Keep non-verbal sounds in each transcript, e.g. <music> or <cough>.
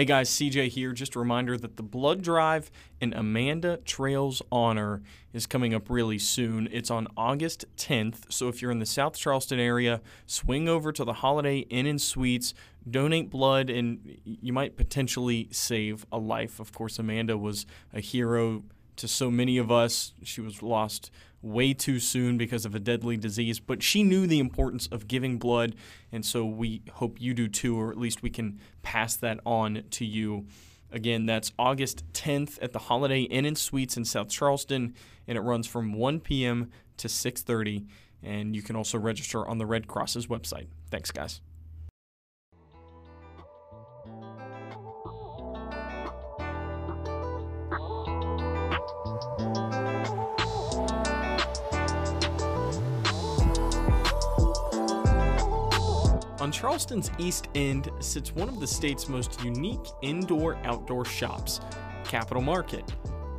Hey guys, CJ here. Just a reminder that the blood drive in Amanda Trail's honor is coming up really soon. It's on August 10th. So if you're in the South Charleston area, swing over to the Holiday Inn and Suites, donate blood, and you might potentially save a life. Of course, Amanda was a hero to so many of us. She was lost way too soon because of a deadly disease, but she knew the importance of giving blood, and so we hope you do too, or at least we can pass that on to you. Again, that's August 10th at the Holiday Inn and Suites in South Charleston, and it runs from 1 p.m. to 6:30. And you can also register on the Red Cross's website. Thanks, guys. On Charleston's East End sits one of the state's most unique indoor outdoor shops, Capitol Market.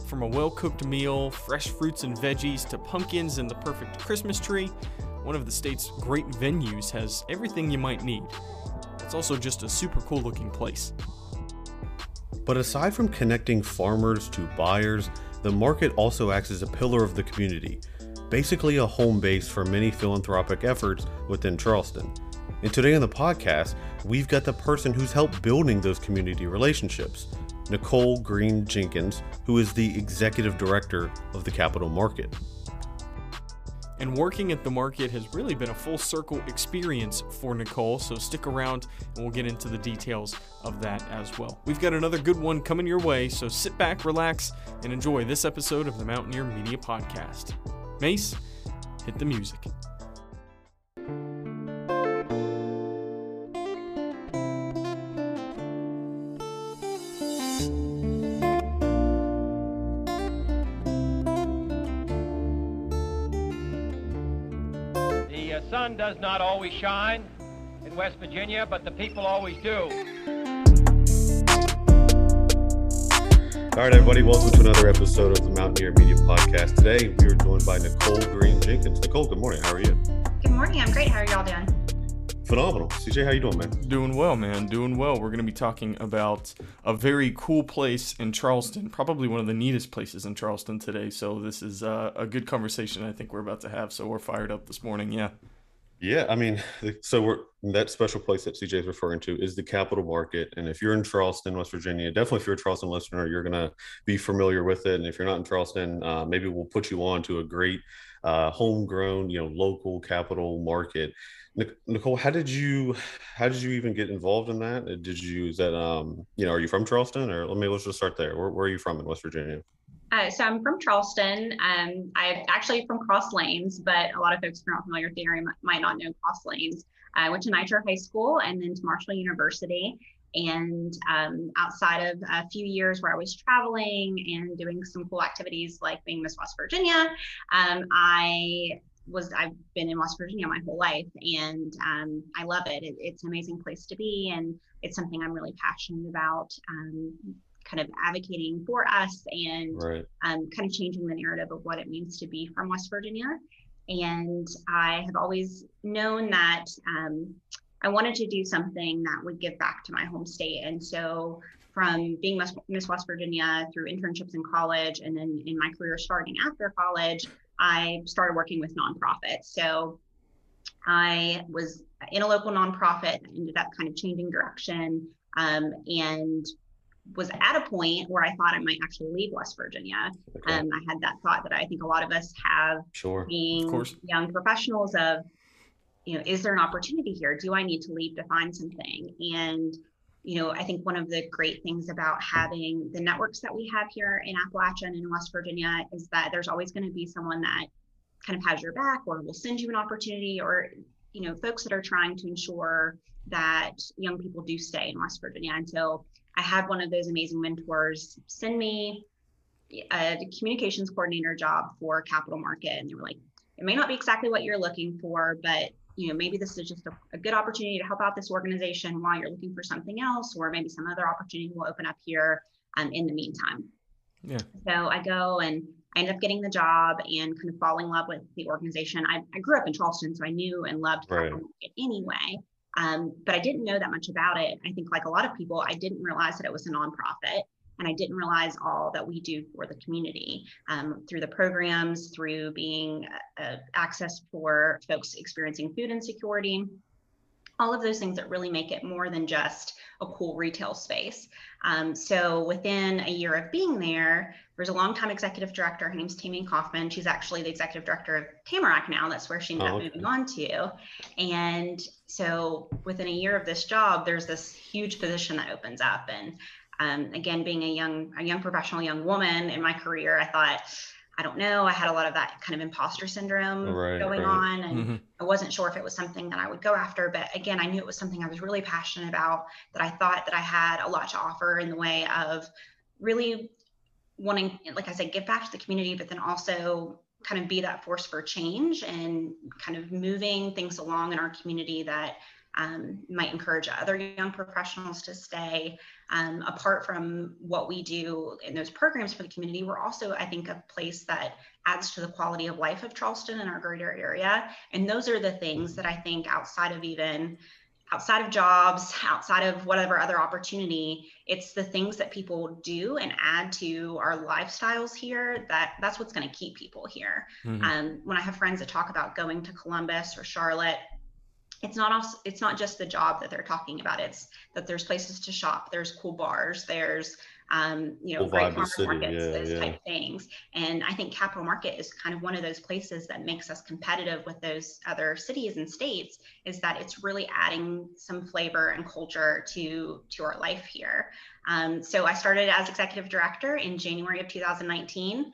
From a well cooked meal, fresh fruits and veggies, to pumpkins and the perfect Christmas tree, one of the state's great venues has everything you might need. It's also just a super cool looking place. But aside from connecting farmers to buyers, the market also acts as a pillar of the community, basically a home base for many philanthropic efforts within Charleston. And today on the podcast, we've got the person who's helped building those community relationships, Nicole Green Jenkins, who is the executive director of the Capitol Market. And working at the market has really been a full circle experience for Nicole, so stick around and we'll get into the details of that as well. We've got another good one coming your way, so sit back, relax, and enjoy this episode of the Mountaineer Media Podcast. Mace, hit the music. Not always shine in West Virginia, but the people always do. All right, everybody, welcome to another episode of the Mountaineer Media Podcast. Today, we are joined by Nicole Green Jenkins. Nicole, good morning. How are you? Good morning. I'm great. How are y'all doing? Phenomenal. CJ, how you doing, man? Doing well, man. Doing well. We're going to be talking about a very cool place in Charleston, probably one of the neatest places in Charleston today. So this is uh, a good conversation I think we're about to have. So we're fired up this morning. Yeah. Yeah, I mean, <sighs> so we're that special place that CJ is referring to is the Capitol Market, and if you're in Charleston, West Virginia, definitely if you're a Charleston listener, you're gonna be familiar with it. And if you're not in Charleston, uh, maybe we'll put you on to a great uh, homegrown, you know, local Capitol Market. Nicole, how did you how did you even get involved in that? Did you is that um you know are you from Charleston or let me let's just start there. Where, where are you from in West Virginia? Uh, so I'm from Charleston. Um, I'm actually from Cross Lanes, but a lot of folks who are not familiar with the area might, not know Cross Lanes. I went to Nitro High School and then to Marshall University. And um, outside of a few years where I was traveling and doing some cool activities like being Miss West Virginia, um, I was I've been in West Virginia my whole life, and um, I love it. it. It's an amazing place to be, and it's something I'm really passionate about. Um, kind of advocating for us and Right. um, kind of changing the narrative of what it means to be from West Virginia. And I have always known that um, I wanted to do something that would give back to my home state. And so, from being Miss, Miss West Virginia through internships in college and then in my career starting after college, I started working with nonprofits. So, I was in a local nonprofit, ended up kind of changing direction um, and was at a point where I thought I might actually leave West Virginia. Okay. Um, I had that thought that I think a lot of us have sure. being course. young professionals of, you know, is there an opportunity here? Do I need to leave to find something? And, you know, I think one of the great things about having the networks that we have here in Appalachia and in West Virginia is that there's always going to be someone that kind of has your back or will send you an opportunity or, you know, folks that are trying to ensure that young people do stay in West Virginia. And so I had one of those amazing mentors send me a communications coordinator job for Capitol Market, and they were like, "It may not be exactly what you're looking for, but you know maybe this is just a, a good opportunity to help out this organization while you're looking for something else, or maybe some other opportunity will open up here um, in the meantime." Yeah. So I go and I ended up getting the job and kind of falling in love with the organization. I, I grew up in Charleston, so I knew and loved Right. Capitol Market anyway. Um, but I didn't know that much about it. I think, like a lot of people, I didn't realize that it was a nonprofit. And I didn't realize all that we do for the community um, through the programs, through being uh, access for folks experiencing food insecurity, all of those things that really make it more than just a cool retail space. Um, so within a year of being there, there's a longtime executive director. Her name's Tammy Kaufman. She's actually the executive director of Tamarack now. That's where she ended oh, okay. up moving on to. And so within a year of this job, there's this huge position that opens up. And um, again, being a young, a young professional, young woman in my career, I thought, I don't know. I had a lot of that kind of imposter syndrome right, going right. on, and mm-hmm. I wasn't sure if it was something that I would go after. But again, I knew it was something I was really passionate about. That I thought that I had a lot to offer in the way of really wanting, like I said, give back to the community, but then also kind of be that force for change and kind of moving things along in our community that um, might encourage other young professionals to stay. Um, apart from what we do in those programs for the community, we're also, I think, a place that adds to the quality of life of Charleston and our greater area. And those are the things that I think outside of even outside of jobs, outside of whatever other opportunity, it's the things that people do and add to our lifestyles here that that's what's going to keep people here. Mm-hmm. Um, when I have friends that talk about going to Columbus or Charlotte, it's not also it's not just the job that they're talking about. It's that there's places to shop there's cool bars there's um, you know great farmers markets yeah, those yeah. type things. And i think capitol market is kind of one of those places that makes us competitive with those other cities and states is that it's really adding some flavor and culture to to our life here. Um, so i started as executive director in january of 2019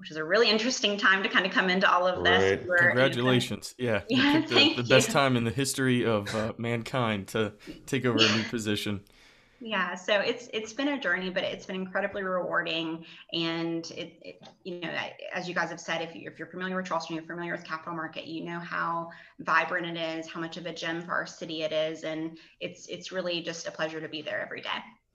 which is a really interesting time to kind of come into all of this. Right. Congratulations. yeah. Yeah. thank the, the best time in the history of uh, mankind to take over a new <laughs> position. Yeah, so it's it's been a journey, but it's been incredibly rewarding. And it, it, you know, as you guys have said, if you if you're familiar with Charleston, you're familiar with Capitol Market, you know how vibrant it is, how much of a gem for our city it is, and it's it's really just a pleasure to be there every day.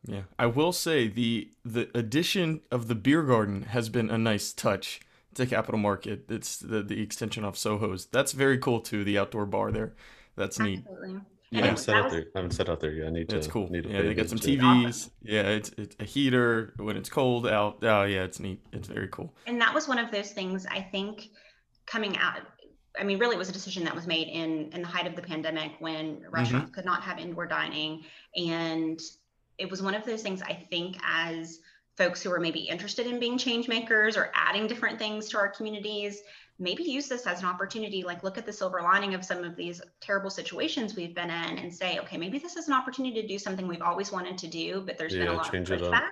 Yeah, I will say the the addition of the beer garden has been a nice touch to Capitol Market. It's the the extension of Soho's. That's very cool too. The outdoor bar there. That's neat. Absolutely. Yeah, I haven't set out there. I haven't set out there yet. I need to. It's cool. Need to yeah, they got some TVs. Awesome. Yeah, it's it's a heater when it's cold out. Oh yeah, it's neat. It's very cool. And that was one of those things I think coming out. I mean, really, it was a decision that was made in in the height of the pandemic when restaurants mm-hmm. could not have indoor dining, and it was one of those things I think as folks who are maybe interested in being change makers or adding different things to our communities maybe use this as an opportunity like look at the silver lining of some of these terrible situations we've been in and say okay maybe this is an opportunity to do something we've always wanted to do but there's yeah, been a lot of pushback.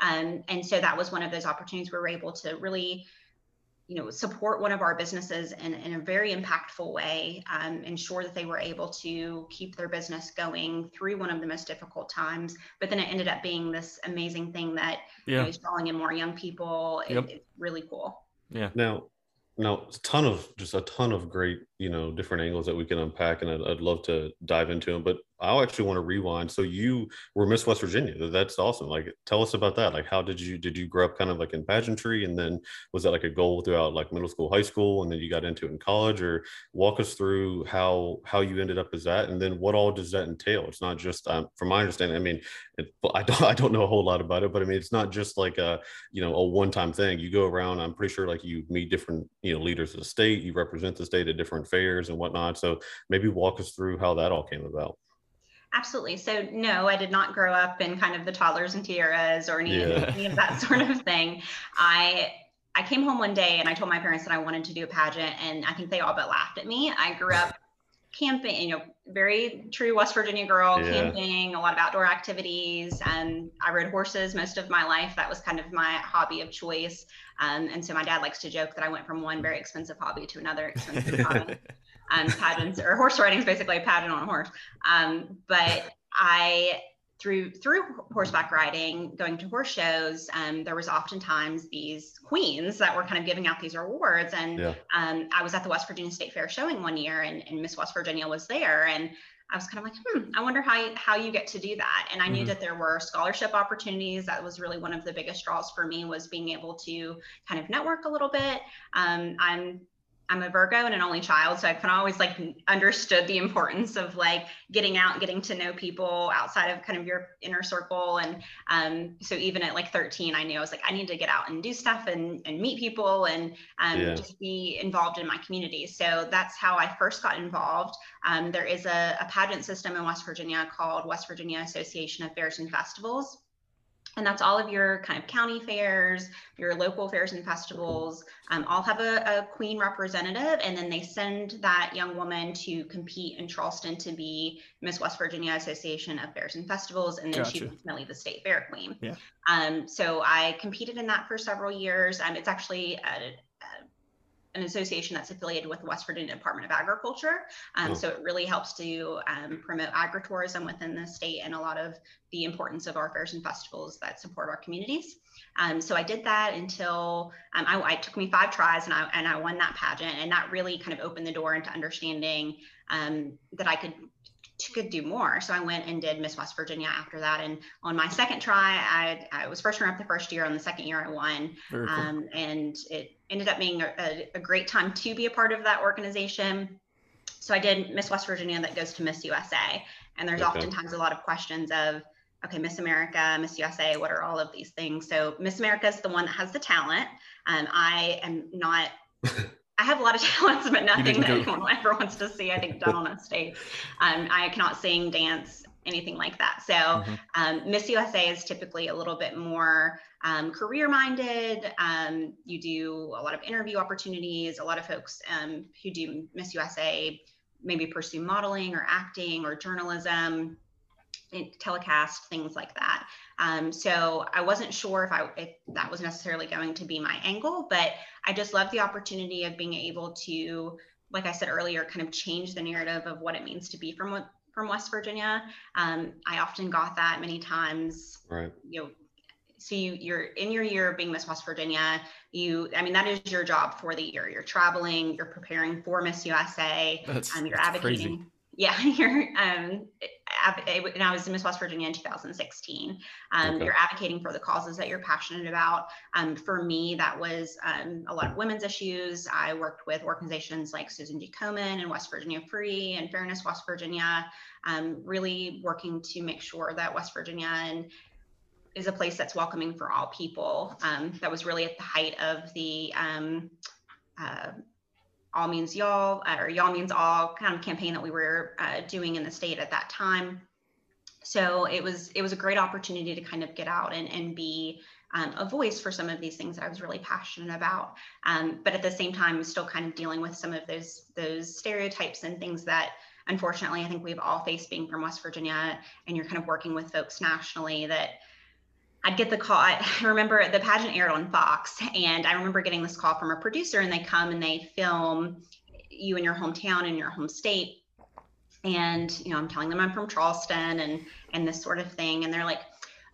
Um, and so that was one of those opportunities where we're able to really you know support one of our businesses in, in a very impactful way um, ensure that they were able to keep their business going through one of the most difficult times but then it ended up being this amazing thing that yeah. you know, is drawing in more young people it, yep. it's really cool yeah now now a ton of just a ton of great you know different angles that we can unpack and I'd, I'd love to dive into them but I actually want to rewind. So you were Miss West Virginia. That's awesome. Like, tell us about that. Like, how did you did you grow up kind of like in pageantry, and then was that like a goal throughout like middle school, high school, and then you got into it in college? Or walk us through how how you ended up as that, and then what all does that entail? It's not just um, from my understanding. I mean, it, <laughs> I don't I don't know a whole lot about it, but I mean, it's not just like a you know a one time thing. You go around. I'm pretty sure like you meet different you know leaders of the state. You represent the state at different fairs and whatnot. So maybe walk us through how that all came about. Absolutely. So no, I did not grow up in kind of the toddlers and tiaras or any, yeah. any of that sort of thing. I I came home one day and I told my parents that I wanted to do a pageant, and I think they all but laughed at me. I grew up camping, you know, very true West Virginia girl, yeah. camping, a lot of outdoor activities. And I rode horses most of my life. That was kind of my hobby of choice. Um, and so my dad likes to joke that I went from one very expensive hobby to another expensive hobby <laughs> um, pageants or horse riding is basically a pageant on a horse. Um, but I through through horseback riding, going to horse shows, um, there was oftentimes these queens that were kind of giving out these awards. And yeah. um, I was at the West Virginia State Fair showing one year, and, and, Miss West Virginia was there, and I was kind of like, hmm, I wonder how you, how you get to do that. And I mm-hmm. knew that there were scholarship opportunities. That was really one of the biggest draws for me was being able to kind of network a little bit. Um, I'm I'm a Virgo and an only child, so I kind of always like understood the importance of like getting out, getting to know people outside of kind of your inner circle. And um, so even at like 13, I knew I was like, I need to get out and do stuff and, and meet people and um, yeah. just be involved in my community. So that's how I first got involved. Um, there is a, a pageant system in West Virginia called West Virginia Association of Fairs and Festivals and that's all of your kind of county fairs, your local fairs and festivals, um, all have a, a, queen representative, and then they send that young woman to compete in Charleston to be Miss West Virginia Association of Fairs and Festivals, and then gotcha. she's ultimately the state fair queen. Yeah. Um, so I competed in that for several years. Um, it's actually a, an association that's affiliated with the West Virginia Department of Agriculture. Um, oh. So it really helps to um, promote agritourism within the state and a lot of the importance of our fairs and festivals that support our communities. Um, so I did that until um, I, it took me five tries and I, and I won that pageant. And that really kind of opened the door into understanding um, that I could could do more. So I went and did Miss West Virginia after that. And on my second try, I, I was first runner up the first year. On the second year, I won. Cool. Um, and it ended up being a, a, great time to be a part of that organization. So I did Miss West Virginia that goes to Miss USA. And there's okay. oftentimes a lot of questions of, okay, Miss America, Miss USA, what are all of these things? So Miss America is the one that has the talent. Um, I am not <laughs> I have a lot of <laughs> talents, but nothing that anyone <laughs> ever wants to see. I think done on a stage. Um, I cannot sing, dance, anything like that. So mm-hmm. um, Miss USA is typically a little bit more um, career minded. Um, you do a lot of interview opportunities. A lot of folks um, who do Miss USA maybe pursue modeling or acting or journalism telecast things like that um, so i wasn't sure if i if that was necessarily going to be my angle but i just love the opportunity of being able to like i said earlier kind of change the narrative of what it means to be from from west virginia. Um, i often got that many times right. you know so you, you're in your year of being miss west virginia you i mean that is your job for the year. You're traveling you're preparing for miss usa that's, um, you're that's advocating crazy. <laughs> yeah you're um and I was in Miss West Virginia in 2016. Um, okay. You're advocating for the causes that you're passionate about. Um, for me, that was um, a lot of women's issues. I worked with organizations like Susan G. Komen and West Virginia Free and Fairness West Virginia, um, really working to make sure that West Virginia and is a place that's welcoming for all people. Um, that was really at the height of the um, uh, all means y'all or y'all means all kind of campaign that we were uh, doing in the state at that time so it was it was a great opportunity to kind of get out and, and be um, a voice for some of these things that I was really passionate about. Um, but at the same time, still kind of dealing with some of those those stereotypes and things that unfortunately I think we've all faced being from West Virginia, and you're kind of working with folks nationally that I'd get the call. <laughs> I remember the pageant aired on Fox, and I remember getting this call from a producer, and they come and they film you in your hometown in your home state. And you know, I'm telling them I'm from Charleston and and this sort of thing, and they're like,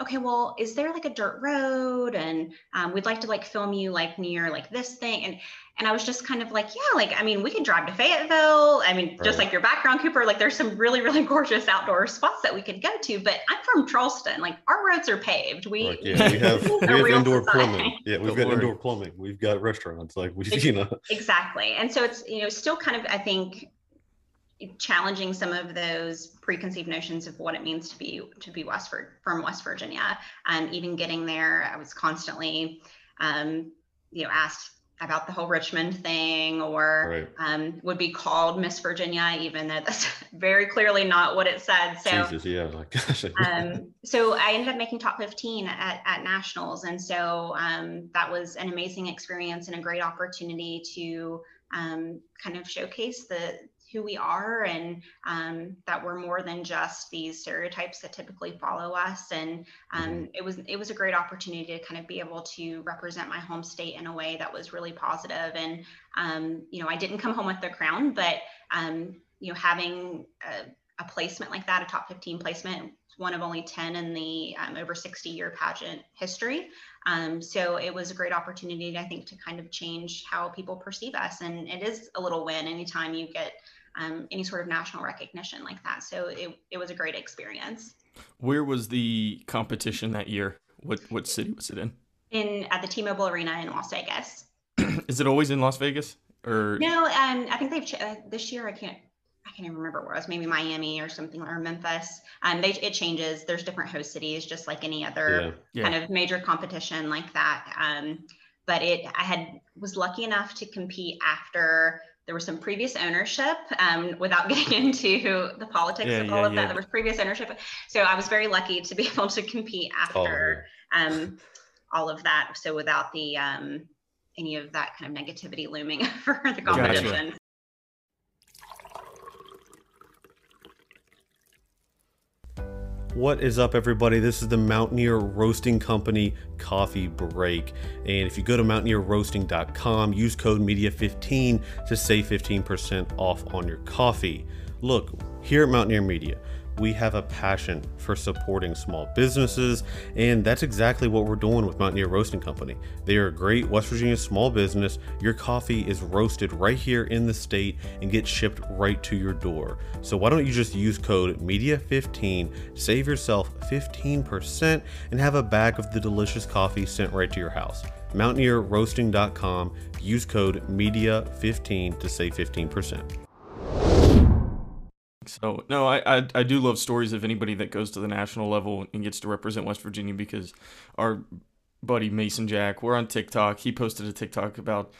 okay, well, is there like a dirt road? And um, we'd like to like film you like near like this thing. And and I was just kind of like, yeah, like, I mean, we can drive to Fayetteville. I mean, right. just like your background, Cooper, like there's some really, really <laughs> gorgeous outdoor spots that we could go to. But I'm from Charleston. Like our roads are paved. We, right, yeah, we have, <laughs> we have indoor society. plumbing. Yeah, we've got indoor plumbing. We've got restaurants. Like we, <laughs> you know. Exactly. And so it's, you know, still kind of, I think, challenging some of those preconceived notions of what it means to be to be Westford from West Virginia. Um, even getting there, I was constantly, um, you know, asked about the whole Richmond thing or right. um, would be called Miss Virginia, even though that's <laughs> very clearly not what it said. So, Jesus, yeah, like, <laughs> um, so I ended up making top 15 at, at nationals. And so um, that was an amazing experience and a great opportunity to um, kind of showcase the, who we are and um, that we're more than just these stereotypes that typically follow us and um, mm-hmm. it was it was a great opportunity to kind of be able to represent my home state in a way that was really positive and um, you know i didn't come home with the crown but um, you know having a, a, placement like that a top 15 placement one of only 10 in the um, over 60 year pageant history um, so it was a great opportunity, I think, to kind of change how people perceive us. And it is a little win anytime you get um, any sort of national recognition like that. So it, it was a great experience. Where was the competition that year? What what city was it in? In at the T-Mobile Arena in Las Vegas. <clears throat> Is it always in Las Vegas? Or No, um, I think they've ch- uh, this year. I can't. I can't even remember where it was. Maybe Miami or something, or Memphis. Um, they it changes. There's different host cities, just like any other Yeah. Yeah. kind of major competition like that. Um, but it, I had was lucky enough to compete after there was some previous ownership. Um, without getting <laughs> into the politics Yeah, of yeah, all of yeah. that, there was previous ownership. So I was very lucky to be <laughs> able to compete Oh, after um, all of that. So without the um, any of that kind of negativity looming <laughs> over the Gotcha. What is up, everybody? This is the Mountaineer Roasting Company coffee break. And if you go to mountaineerroasting.com, use code MEDIA15 to save 15% off on your coffee. Look, here at Mountaineer Media, we have a passion for supporting small businesses, and that's exactly what we're doing with Mountaineer Roasting Company. They are a great West Virginia small business. Your coffee is roasted right here in the state and gets shipped right to your door. So why don't you just use code MEDIA15, save yourself 15%, and have a bag of the delicious coffee sent right to your house. MountaineerRoasting.com, use code MEDIA15 to save 15%. So no, I, I I do love stories of anybody that goes to the national level and gets to represent West Virginia because our buddy Mason Jack, we're on TikTok. He posted a TikTok about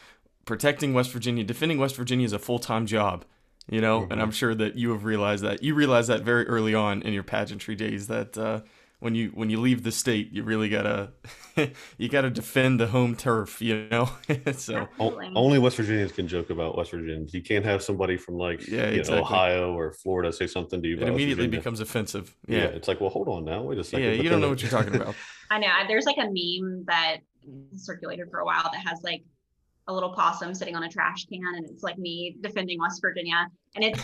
protecting West Virginia, defending West Virginia is a full time job. You know, and I'm sure that you have realized that. You realized that very early on in your pageantry days that uh, when you when you leave the state, you really gotta <laughs> you gotta defend the home turf. You know, <laughs> so O- Absolutely. Only West Virginians can joke about West Virginians. You can't have somebody from like Yeah, you know. Ohio or Florida say something to you. it about immediately Virginia. becomes offensive. yeah. Yeah, It's like, well, hold on now, wait a second. yeah, But you don't know what you're talking about. <laughs> I know. There's like a meme that circulated for a while that has like a little possum sitting on a trash can, and it's like me defending West Virginia. And it's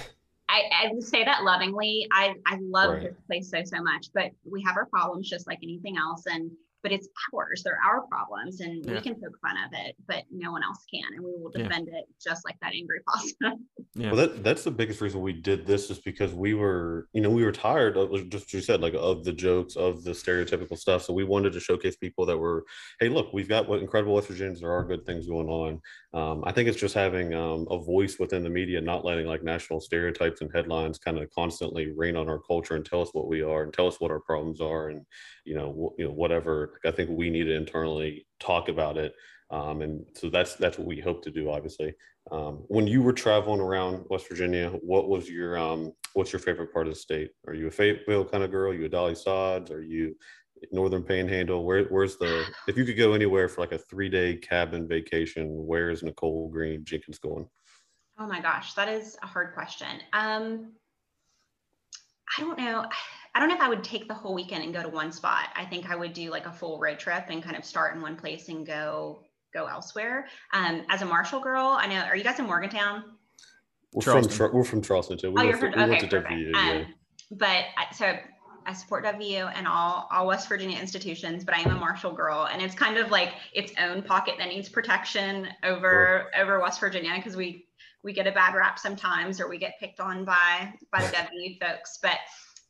I, I would say that lovingly. I I love Right. this place so so much, but we have our problems just like anything else, and but it's ours. They're our problems, and Yeah. we can poke fun of it, but no one else can, and we will Yeah. defend it just like that angry possum. <laughs> Yeah. Well, that that's the biggest reason we did this is because we were, you know, we were tired of just what you said, like of the jokes, of the stereotypical stuff. So we wanted to showcase people that were, hey, look, we've got what incredible West Virginians. There are good things going on. Um, I think it's just having um, a voice within the media, not letting like national stereotypes and headlines kind of constantly rain on our culture and tell us what we are and tell us what our problems are, and you know, wh- you know, whatever. I think we need to internally talk about it. Um, and so that's that's what we hope to do, obviously. Um, when you were traveling around West Virginia, what was your um, what's your favorite part of the state? Are you a Fayetteville kind of girl? Are you a Dolly Sods? Are you Northern Panhandle? Where where's the if you could go anywhere for like a three day cabin vacation, where's Nicole Green Jenkins going? Oh my gosh, that is a hard question. Um, I don't know. I don't know if I would take the whole weekend and go to one spot. I think I would do like a full road trip and kind of start in one place and go go elsewhere. Um, as a Marshall girl, I know. Are you guys in Morgantown? We're Charleston. from we're from Charleston too. We, oh, you're went, from to, okay, went to perfect. WVU. Yeah. Um, but I, so I support WVU and all all West Virginia institutions, but I am a Marshall girl, and it's kind of like its own pocket that needs protection over over West Virginia because we we get a bad rap sometimes, or we get picked on by by the WVU folks. But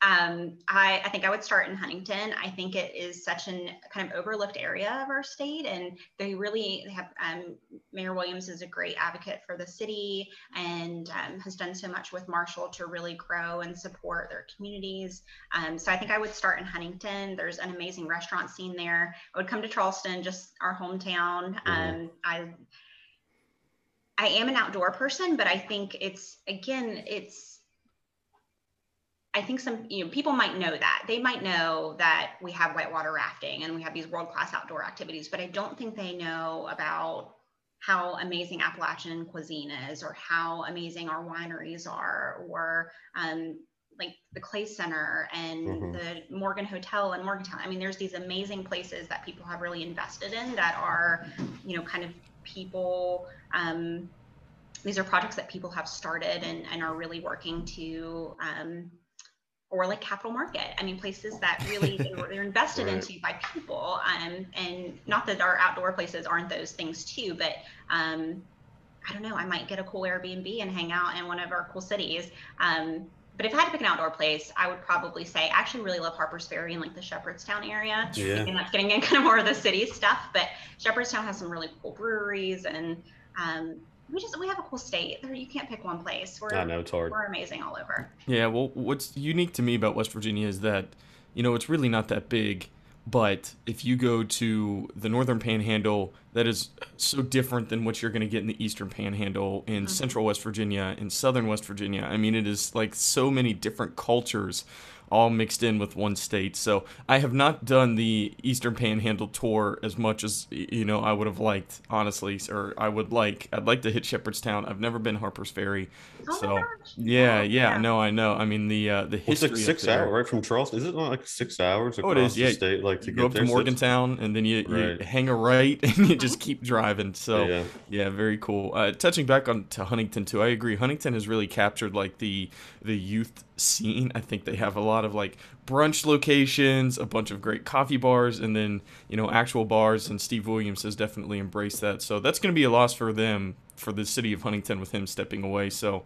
um, I, I think I would start in Huntington. I think it is such an kind of overlooked area of our state, and they really they have. Um, Mayor Williams is a great advocate for the city and um, has done so much with Marshall to really grow and support their communities. Um, so I think I would start in Huntington. There's an amazing restaurant scene there. I would come to Charleston, just our hometown. Um, I I am an outdoor person, but I think it's again, it's I think some you know people might know that they might know that we have whitewater rafting and we have these world class outdoor activities, but I don't think they know about how amazing Appalachian cuisine is, or how amazing our wineries are, or um, like the Clay Center and Mhm. the Morgan Hotel in Morgantown. I mean, there's these amazing places that people have really invested in that are, you know, kind of people. Um, these are projects that people have started and, and are really working to um, or like capitol market i mean places that really <laughs> they're, invested Right. into by people um, and not that our outdoor places aren't those things too but um, i don't know i might get a cool airbnb and hang out in one of our cool cities um, but if i had to pick an outdoor place i would probably say i actually really love harper's ferry and like the shepherdstown area Yeah. and that's getting in kind of more of the city stuff but shepherdstown has some really cool breweries and um, we just we have a cool state. There, you can't pick one place. We're, I know it's hard. We're amazing all over. Yeah, well, what's unique to me about West Virginia is that, you know, it's really not that big. But if you go to the northern panhandle, that is so different than what you're going to get in the eastern panhandle, in mm-hmm. central West Virginia, in southern West Virginia. I mean, it is like so many different cultures all mixed in with one state. So I have not done the Eastern Panhandle tour as much as you know I would have liked, honestly, or I would like. I'd like to hit Shepherdstown. I've never been Harper's Ferry, oh so yeah, yeah, yeah, no, I know. I mean the uh, the history. It's like six hours right from Charleston. Is it not like six hours across oh, it is. Yeah. the state? Like to you get go up there, to so Morgantown and then you, right. you hang a right <laughs> and you just keep driving. So yeah, yeah very cool. Uh, touching back on to Huntington too, I agree. Huntington has really captured like the the youth scene. I think they have a lot of like brunch locations, a bunch of great coffee bars, and then you know actual bars. And Steve Williams has definitely embraced that. So that's going to be a loss for them for the city of Huntington with him stepping away. So.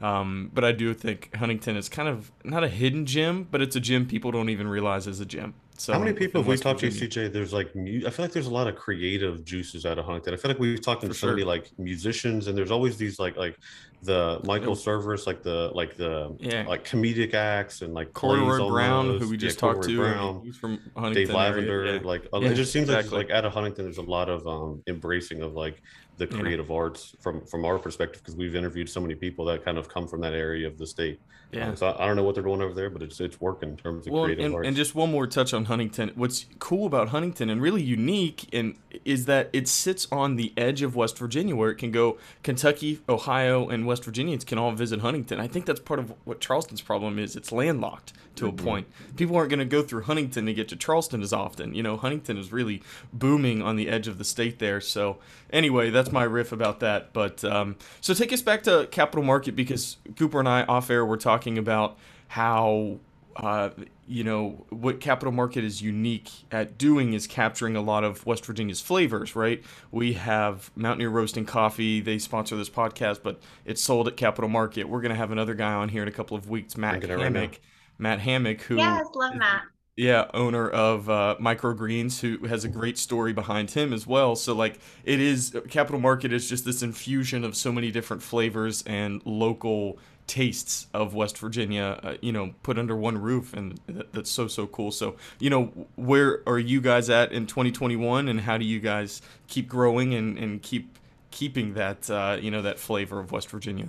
Um, but I do think Huntington is kind of not a hidden gem, but it's a gym people don't even realize is a gym. So how many people have we talked to, CJ? There's like, I feel like there's a lot of creative juices out of Huntington. I feel like we've talked to so sure. many like musicians, and there's always these like like the Michael Cerveris, like the like the yeah. like comedic acts and like Corduroy Brown, who we just yeah, talked to. Brown, he's from Huntington. Dave Lavender, yeah. like it just seems exactly. like like out of Huntington, there's a lot of um embracing of like the creative arts from from our perspective because we've interviewed so many people that kind of come from that area of the state. Yeah. Um, so I, I, don't know what they're doing over there, but it's it's working in terms of well, creative and, arts. And just one more touch on Huntington. What's cool about Huntington and really unique and is that it sits on the edge of West Virginia where it can go Kentucky, Ohio, and West Virginians can all visit Huntington. I think that's part of what Charleston's problem is. It's landlocked to mm-hmm. a point. People aren't going to go through Huntington to get to Charleston as often. You know, Huntington is really booming on the edge of the state there. So anyway, that's my riff about that. But um, so take us back to Capitol Market because Cooper and I off air were talking about how uh, you know what capitol market is unique at doing is capturing a lot of west virginia's flavors right? We have mountaineer roasting coffee. They sponsor this podcast but it's sold at capitol market. We're going to have another guy on here in a couple of weeks matt hammock right matt hammock who yes love matt. yeah owner of uh, microgreens who has a great story behind him as well. So like it is capitol market is just this infusion of so many different flavors and local tastes of West Virginia, uh, you know, put under one roof, and that, that's so so cool. So, you know, where are you guys at in 2021, and how do you guys keep growing and, and keep keeping that uh, you know that flavor of West Virginia?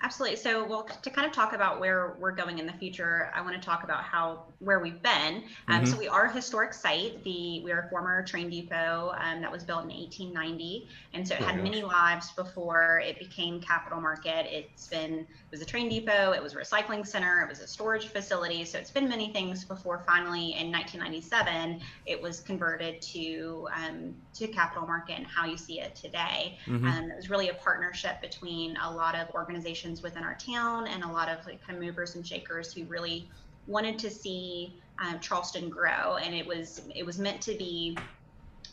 Absolutely. So, well, to kind of talk about where we're going in the future, I want to talk about how where we've been. Um, mm-hmm. So, we are a historic site. The we are a former train depot um, that was built in 1890, and so it had many lives before it became Capitol Market. It's been it was a train depot, it was a recycling center, it was a storage facility. So, it's been many things before. Finally, in 1997, it was converted to um, to Capitol Market and how you see it today. Mm-hmm. Um, it was really a partnership between a lot of organizations within our town and a lot of like kind of movers and shakers who really wanted to see um, Charleston grow. And it was it was meant to be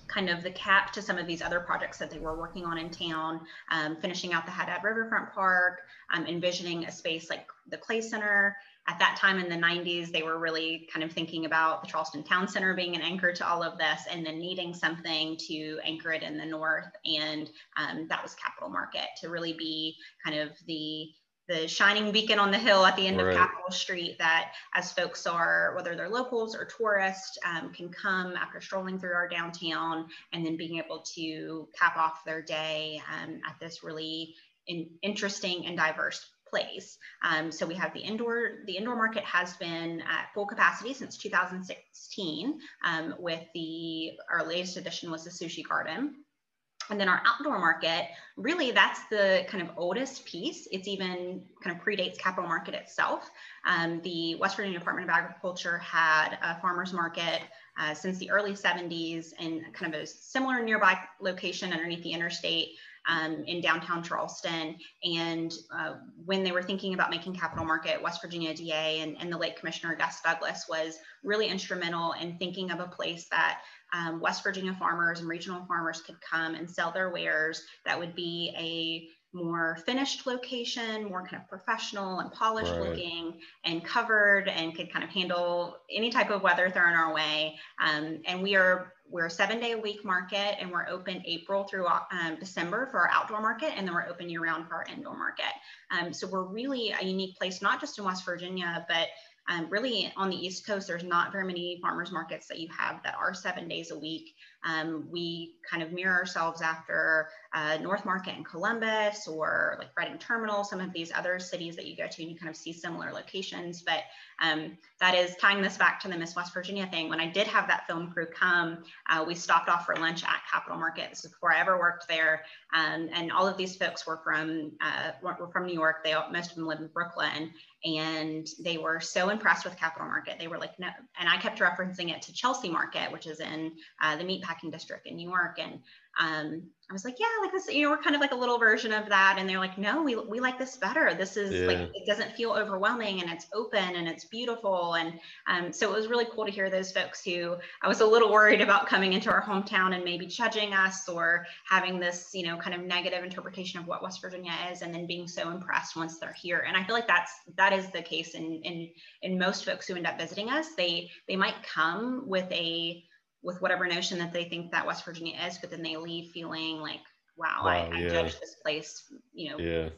kind of the cap to some of these other projects that they were working on in town, um, finishing out the Haddad Riverfront Park, um, envisioning a space like the Clay Center, at that time in the 90s, they were really kind of thinking about the Charleston Town Center being an anchor to all of this and then needing something to anchor it in the north. And um, that was Capitol Market to really be kind of the the shining beacon on the hill at the end right. of Capitol Street that as folks are, whether they're locals or tourists, um, can come after strolling through our downtown and then being able to cap off their day um, at this really in, interesting and diverse place. Um, so we have the indoor, the indoor market has been at full capacity since 2016 um, with the, our latest addition was the Sushi Garden. And then our outdoor market, really that's the kind of oldest piece. It's even kind of predates capitol market itself. Um, the West Virginia Department of Agriculture had a farmer's market uh, since the early 70s in kind of a similar nearby location underneath the interstate um, in downtown Charleston. And uh, when they were thinking about making Capitol Market, West Virginia DA and, and the late Commissioner Gus Douglas was really instrumental in thinking of a place that um, West Virginia farmers and regional farmers could come and sell their wares that would be a more finished location, more kind of professional and polished Right. looking and covered and could kind of handle any type of weather thrown our way. Um, and we are we're a seven day a week market and we're open April through um, December for our outdoor market and then we're open year round for our indoor market. Um, so we're really a unique place, not just in West Virginia, but um, really on the East Coast, there's not very many farmers markets that you have that are seven days a week. Um, we kind of mirror ourselves after uh, North Market in Columbus or like Reading Terminal, some of these other cities that you go to and you kind of see similar locations. But um, that is tying this back to the Miss West Virginia thing. When I did have that film crew come, uh, we stopped off for lunch at Capitol Market. This is before I ever worked there. Um, and all of these folks were from uh, were from New York. They all, most of them live in Brooklyn, and they were so impressed with Capitol Market. They were like, no, and I kept referencing it to Chelsea Market, which is in uh, the meatpacking district in New York, and um, I was like, yeah, like this, you know, we're kind of like a little version of that. And they're like, no, we, we like this better. This is Yeah. like, it doesn't feel overwhelming and it's open and it's beautiful. And um, so it was really cool to hear those folks who I was a little worried about coming into our hometown and maybe judging us or having this, you know, kind of negative interpretation of what West Virginia is and then being so impressed once they're here. And I feel like that's, that is the case in, in, in most folks who end up visiting us. They, they might come with a, with whatever notion that they think that West Virginia is, but then they leave feeling like, wow, I, Wow, I yeah. judged this place, you know, Yeah.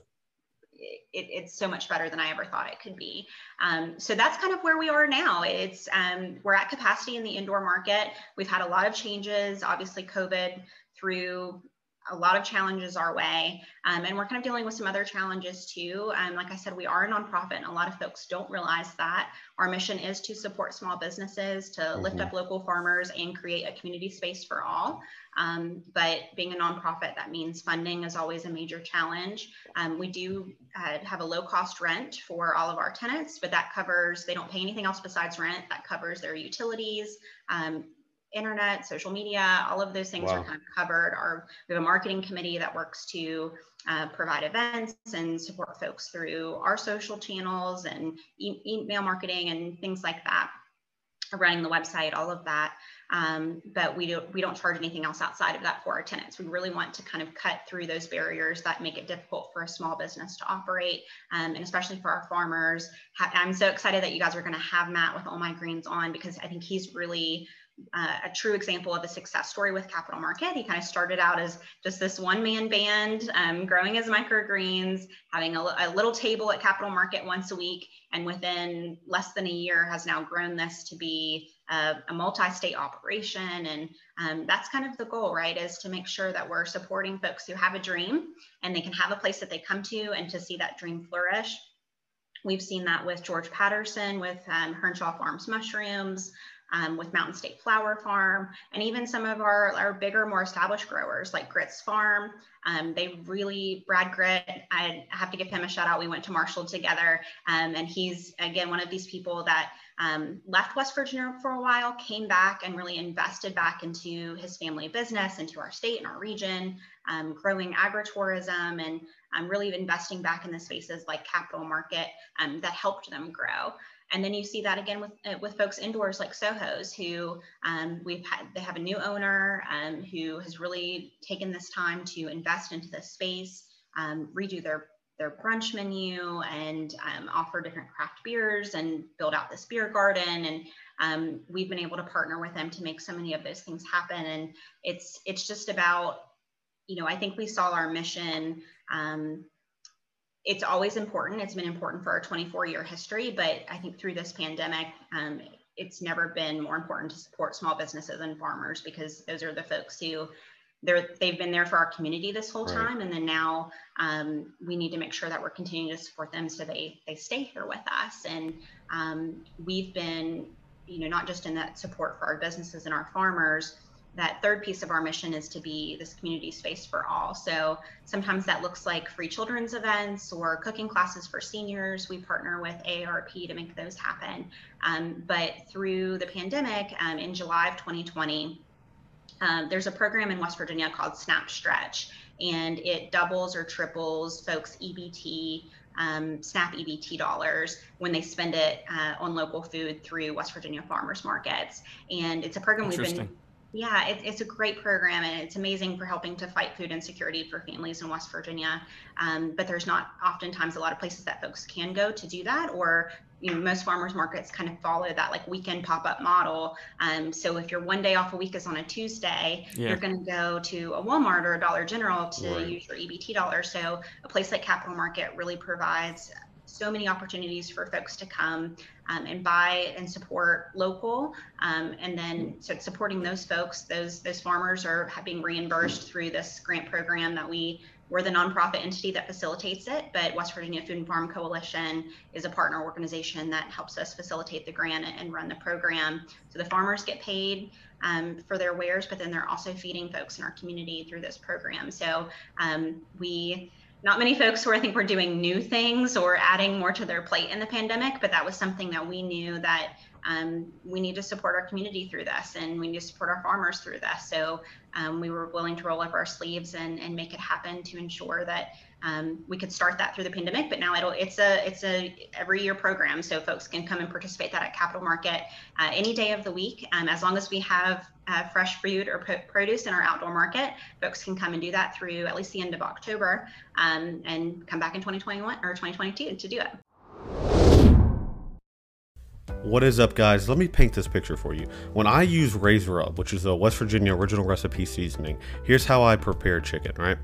it, it's so much better than I ever thought it could be. Um, so that's kind of where we are now. It's um, we're at capacity in the indoor market. We've had a lot of changes. Obviously, COVID threw a lot of challenges our way, um, and we're kind of dealing with some other challenges too. Um, like I said, we are a nonprofit, and a lot of folks don't realize that our mission is to support small businesses, to lift Mhm. up local farmers, and create a community space for all. Um, but being a nonprofit, that means funding is always a major challenge. Um, we do uh, have a low cost rent for all of our tenants, but that covers, they don't pay anything else besides rent. That covers their utilities, um, internet, social media, all of those things are kind of covered. Our, we have a marketing committee that works to uh, provide events and support folks through our social channels and e- email marketing and things like that running the website, all of that. Um, but we don't we don't charge anything else outside of that for our tenants. We really want to kind of cut through those barriers that make it difficult for a small business to operate, um, and especially for our farmers. I'm so excited that you guys are going to have Matt with All My Greens on because I think he's really uh, a true example of a success story with Capitol Market. He kind of started out as just this one man band, um, growing his microgreens, having a, a little table at Capitol Market once a week, and within less than a year has now grown this to be a, a multi-state operation. And um, that's kind of the goal, right? Is to make sure that we're supporting folks who have a dream and they can have a place that they come to and to see that dream flourish. We've seen that with George Patterson, with um, Hernshaw Farms mushrooms, um, with Mountain State Flower Farm, and even some of our, our bigger, more established growers like Gritt's Farm. Um, they really, Brad Gritt, I have to give him a shout out. We went to Marshall together, um, and he's, again, one of these people that um, left West Virginia for a while, came back and really invested back into his family business, into our state and our region, um, growing agritourism, and um, really investing back in the spaces like capitol market that helped them grow. And then you see that again with uh, with folks indoors like Soho's, who um, we've had. They have a new owner um, who has really taken this time to invest into this space, um, redo their their brunch menu, and um, offer different craft beers and build out this beer garden. And um, we've been able to partner with them to make so many of those things happen. And it's it's just about, you know, I think we saw our mission. Um, it's always important. It's been important for our 24 year history, but I think through this pandemic, um, it's never been more important to support small businesses and farmers because those are the folks who they're they've been there for our community this whole Right. time, and then now um, we need to make sure that we're continuing to support them so they they stay here with us. And um, we've been, you know, not just in that support for our businesses and our farmers, that third piece of our mission is to be this community space for all. So sometimes that looks like free children's events or cooking classes for seniors. We partner with AARP to make those happen. Um, but through the pandemic, um, in July of 2020, um, there's a program in West Virginia called Snap Stretch, and it doubles or triples folks' EBT um, SNAP EBT dollars when they spend it uh, on local food through West Virginia farmers markets. And it's a program we've been. Yeah, it, it's a great program and it's amazing for helping to fight food insecurity for families in West Virginia. Um, but there's not oftentimes a lot of places that folks can go to do that, or you know, most farmers markets kind of follow that like weekend pop-up model. Um, so if your one day off a week is on a Tuesday, yeah. you're going to go to a Walmart or a Dollar General to right. use your EBT dollar. So a place like Capitol Market really provides so many opportunities for folks to come um, and buy and support local. Um, and then so supporting those folks, those those farmers are being reimbursed through this grant program that we we're the nonprofit entity that facilitates it, but West Virginia Food and Farm Coalition is a partner organization that helps us facilitate the grant and run the program. So the farmers get paid um, for their wares, but then they're also feeding folks in our community through this program. So um, we not many folks who I think were doing new things or adding more to their plate in the pandemic, but that was something that we knew that um, we need to support our community through this and we need to support our farmers through this. So um, we were willing to roll up our sleeves and, and make it happen to ensure that um, we could start that through the pandemic, but now it'll it's a it's a every year program, so folks can come and participate that at Capitol Market uh, any day of the week, um, as long as we have uh, fresh fruit or produce in our outdoor market. Folks can come and do that through at least the end of October, um, and come back in 2021 or 2022 to do it. What is up, guys? Let me paint this picture for you. When I use Raise Rub, which is a West Virginia original recipe seasoning, here's how I prepare chicken, right?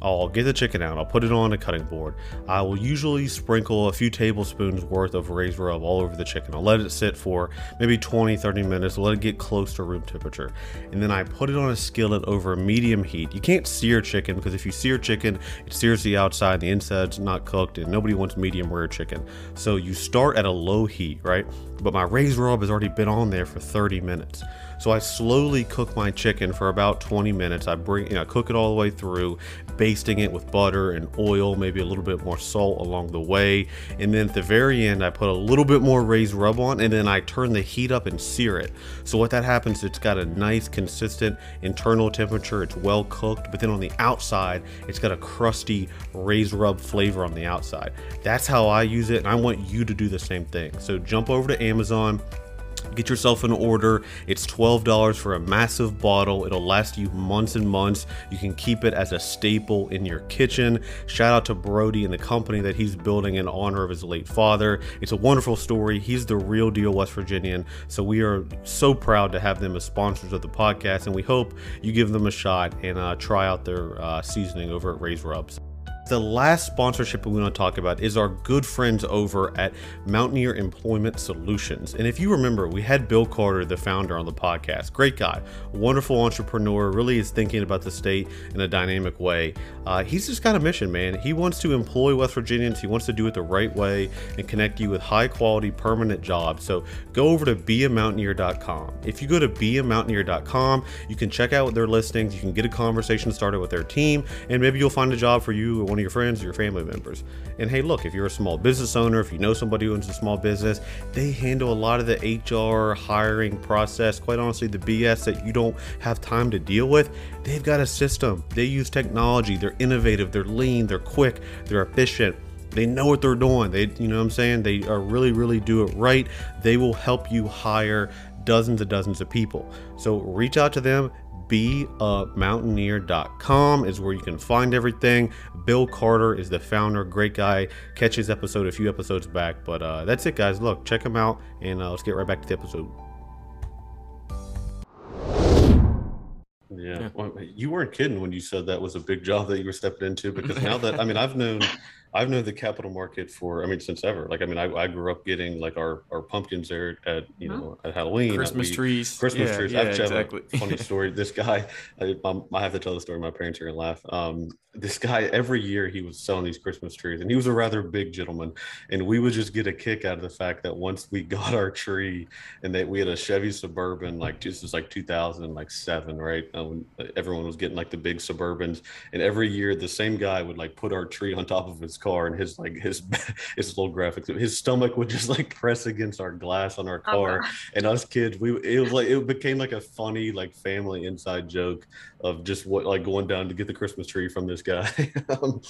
I'll get the chicken out, I'll put it on a cutting board. I will usually sprinkle a few tablespoons worth of raised rub all over the chicken. I'll let it sit for maybe 20 30 minutes, let it get close to room temperature. And then I put it on a skillet over medium heat. You can't sear chicken because if you sear chicken, it sears the outside, the inside's not cooked, and nobody wants medium rare chicken. So you start at a low heat, right? But my raised rub has already been on there for 30 minutes. So I slowly cook my chicken for about 20 minutes. I bring, you know, cook it all the way through, basting it with butter and oil, maybe a little bit more salt along the way. And then at the very end, I put a little bit more raised rub on, and then I turn the heat up and sear it. So what that happens, it's got a nice, consistent internal temperature. It's well cooked, but then on the outside, it's got a crusty raised rub flavor on the outside. That's how I use it, and I want you to do the same thing. So jump over to Amazon Get yourself an order. It's $12 for a massive bottle. It'll last you months and months. You can keep it as a staple in your kitchen. Shout out to Brody and the company that he's building in honor of his late father. It's a wonderful story. He's the real deal West Virginian. So we are so proud to have them as sponsors of the podcast. And we hope you give them a shot and uh, try out their uh, seasoning over at Raise Rubs. The last sponsorship we want to talk about is our good friends over at Mountaineer Employment Solutions. And if you remember, we had Bill Carter, the founder, on the podcast. Great guy, wonderful entrepreneur, really is thinking about the state in a dynamic way. Uh, he's just got a mission, man. He wants to employ West Virginians, he wants to do it the right way and connect you with high quality, permanent jobs. So go over to beamountaineer.com. If you go to beamountaineer.com, you can check out their listings, you can get a conversation started with their team, and maybe you'll find a job for you one of your friends or your family members. And hey, look, if you're a small business owner, if you know somebody who owns a small business, they handle a lot of the HR hiring process. Quite honestly, the BS that you don't have time to deal with, they've got a system. They use technology. They're innovative. They're lean. They're quick. They're efficient they know what they're doing they you know what i'm saying they are really really do it right they will help you hire dozens and dozens of people so reach out to them beamountaineer.com is where you can find everything. Bill Carter is the founder, great guy. Catch his episode a few episodes back, but uh, that's it, guys. Look, check him out, and uh, let's get right back to the episode. Yeah, well, you weren't kidding when you said that was a big job that you were stepping into because now that I mean I've known <laughs> I've known the capitol market for, I mean, since ever. Like, I mean, I, I grew up getting like our, our pumpkins there at, you uh-huh. know, at Halloween. Christmas trees. Christmas yeah, trees. Yeah, I have exactly. a funny <laughs> story. This guy, I, I, have to tell the story. My parents are going to laugh. Um, this guy, every year he was selling these Christmas trees and he was a rather big gentleman. And we would just get a kick out of the fact that once we <laughs> got our tree and that we had a Chevy Suburban, like this was like 2007, right? Um, everyone was getting like the big Suburbans. And every year the same guy would like put our tree on top of his car, and his like his <laughs> his little graphics, his stomach would just like press against our glass on our car, gosh. and us kids, we it was like it became like a funny like family inside joke of just what like going down to get the Christmas tree from this guy. <laughs> um,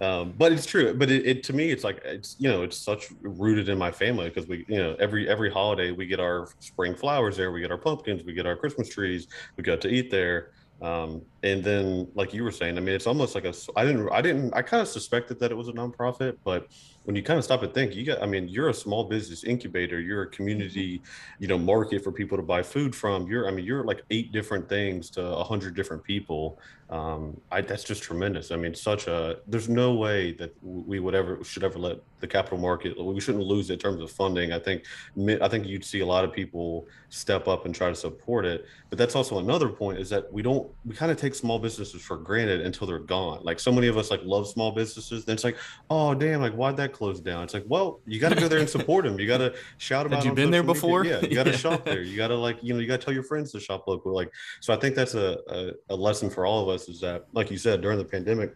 um, but it's true. But it, it to me, it's like it's you know it's such rooted in my family because we you know every every holiday we get our spring flowers there, we get our pumpkins, we get our Christmas trees, we got to eat there. Um, and then like you were saying, I mean, it's almost like a I didn't I didn't I kind of suspected that it was a nonprofit, but when you kind of stop and think, you got I mean, you're a small business incubator, you're a community you know market for people to buy food from you're i mean you're like eight different things to a hundred different people um I, that's just tremendous. I mean such a there's no way that we would ever should ever let the capitol market we shouldn't lose it in terms of funding. I think i think you'd see a lot of people step up and try to support it. But that's also another point is that we don't we kind of take small businesses for granted until they're gone. Like so many of us like love small businesses then it's like oh damn like why'd that close down? It's like well you got to go there and support them you got to <laughs> shout about Have you been there before? media. yeah you got to <laughs> shop there. You got to like you know you got to tell your friends to shop local like so i think that's a, a, a lesson for all of us is that like you said during the pandemic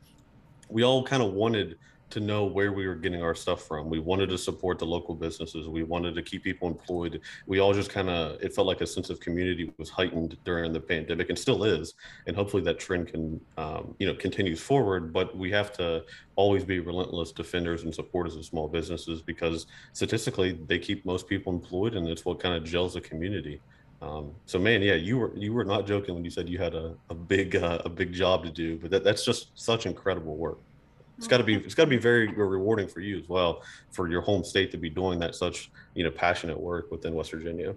we all kind of wanted to know where we were getting our stuff from. We wanted to support the local businesses. We wanted to keep people employed. We all just kind of it felt like a sense of community was heightened during the pandemic and still is and hopefully that trend can um, you know continues forward but we have to always be relentless defenders and supporters of small businesses because statistically they keep most people employed and it's what kind of gels a community um, so man yeah you were you were not joking when you said you had a, a big uh, a big job to do but that, that's just such incredible work. It's got to be it's got to be very rewarding for you as well for your home state to be doing that such you know passionate work within west virginia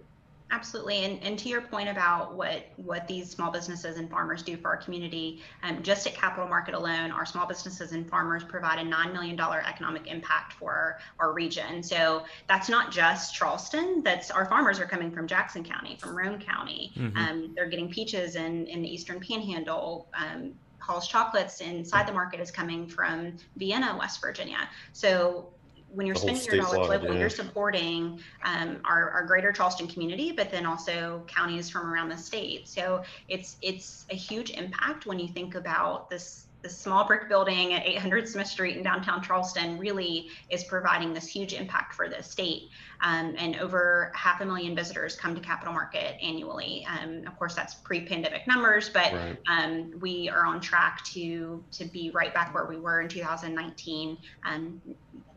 Absolutely, and, and to your point about what what these small businesses and farmers do for our community, um, just at Capitol Market alone, our small businesses and farmers provide a nine million dollar economic impact for our region. So that's not just Charleston. That's our farmers are coming from Jackson County, from Roane County. Mhm. Um, they're getting peaches in in the Eastern Panhandle. Um, Holl's Chocolates inside the market is coming from Vienna, West Virginia. So when you're spending your dollars statewide, local, yeah. you're supporting um, our, our greater Charleston community, but then also counties from around the state. So it's it's a huge impact when you think about this this small brick building at 800 Smith Street in downtown Charleston really is providing this huge impact for the state. Um, and over half a million visitors come to Capitol Market annually. Um, of course, that's pre-pandemic numbers, but right um, we are on track to to be right back where we were in 2019 um,